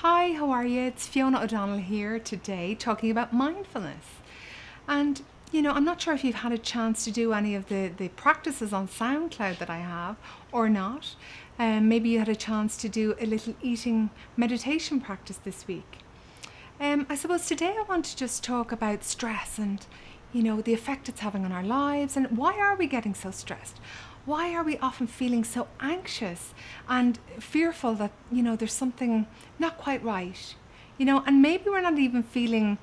Hi, how are you? It's Fiona O'Donnell here today talking about mindfulness. And you know, I'm not sure if you've had a chance to do any of the, the practices on SoundCloud that I have or not. Um, maybe you had a chance to do a little eating meditation practice this week. Um, I suppose today I want to just talk about stress and you know the effect it's having on our lives and why are we getting so stressed? Why are we often feeling so anxious and fearful that you know there's something not quite right? You know and maybe we're not even feeling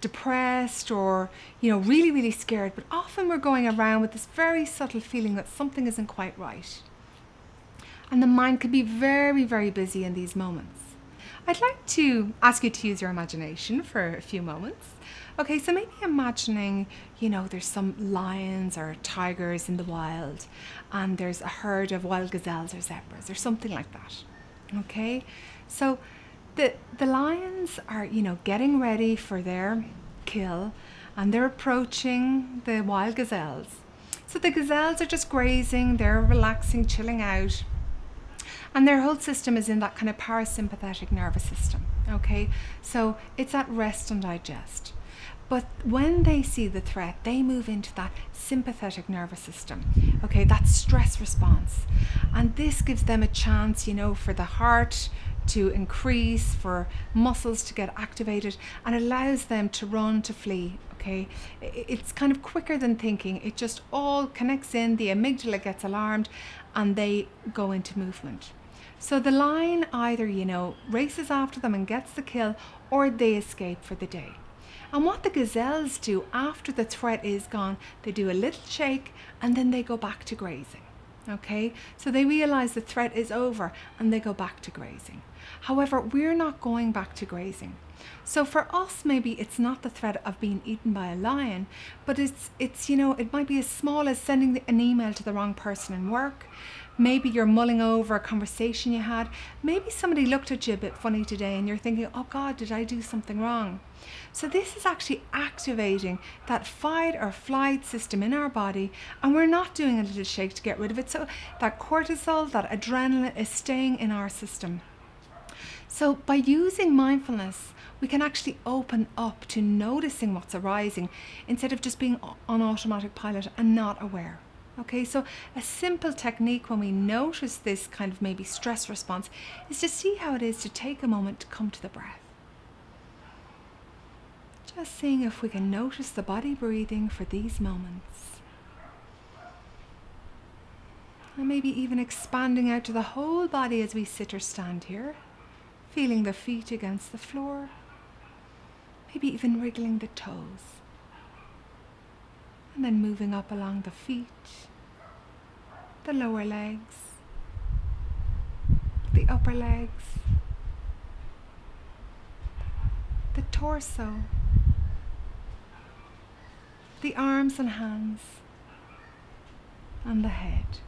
depressed or you know really really scared but often we're going around with this very subtle feeling that something isn't quite right. And the mind can be very very busy in these moments I'd like to ask you to use your imagination for a few moments. Okay, so maybe imagining, you know, there's some lions or tigers in the wild, and there's a herd of wild gazelles or zebras or something like that. Okay, so the the lions are, you know, getting ready for their kill, and they're approaching the wild gazelles. So the gazelles are just grazing, they're relaxing, chilling out and their whole system is in that kind of parasympathetic nervous system. Okay, so it's at rest and digest. But when they see the threat, they move into that sympathetic nervous system. Okay, that stress response. And this gives them a chance, you know, for the heart to increase, for muscles to get activated, and allows them to run, to flee. Okay, it's kind of quicker than thinking. It just all connects in, the amygdala gets alarmed, and they go into movement. So the lion either, you know, races after them and gets the kill or they escape for the day. And what the gazelles do after the threat is gone, they do a little shake and then they go back to grazing. Okay, so they realize the threat is over and they go back to grazing. However, we're not going back to grazing. So for us, maybe it's not the threat of being eaten by a lion, but it's it's you know it might be as small as sending an email to the wrong person in work. Maybe you're mulling over a conversation you had. Maybe somebody looked at you a bit funny today and you're thinking, oh God, did I do something wrong? So this is actually activating that fight or flight system in our body and we're not doing a little shake to get rid of it. So that cortisol, that adrenaline is staying in our system. So by using mindfulness, we can actually open up to noticing what's arising instead of just being on automatic pilot and not aware. Okay, so a simple technique when we notice this kind of maybe stress response is to see how it is to take a moment to come to the breath. Just seeing if we can notice the body breathing for these moments. And maybe even expanding out to the whole body as we sit or stand here, feeling the feet against the floor, maybe even wriggling the toes. And then moving up along the feet the lower legs, the upper legs, the torso, the arms and hands, and the head.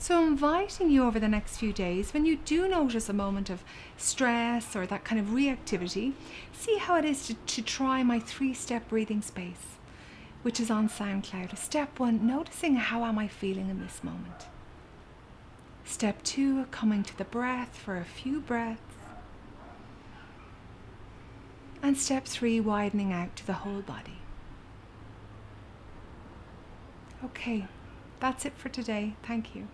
So, inviting you over the next few days, when you do notice a moment of stress or that kind of reactivity, see how it is to, to try my three step breathing space which is on SoundCloud. Step one, noticing how am I feeling in this moment. Step two, coming to the breath for a few breaths. And step three, widening out to the whole body. Okay, that's it for today. Thank you.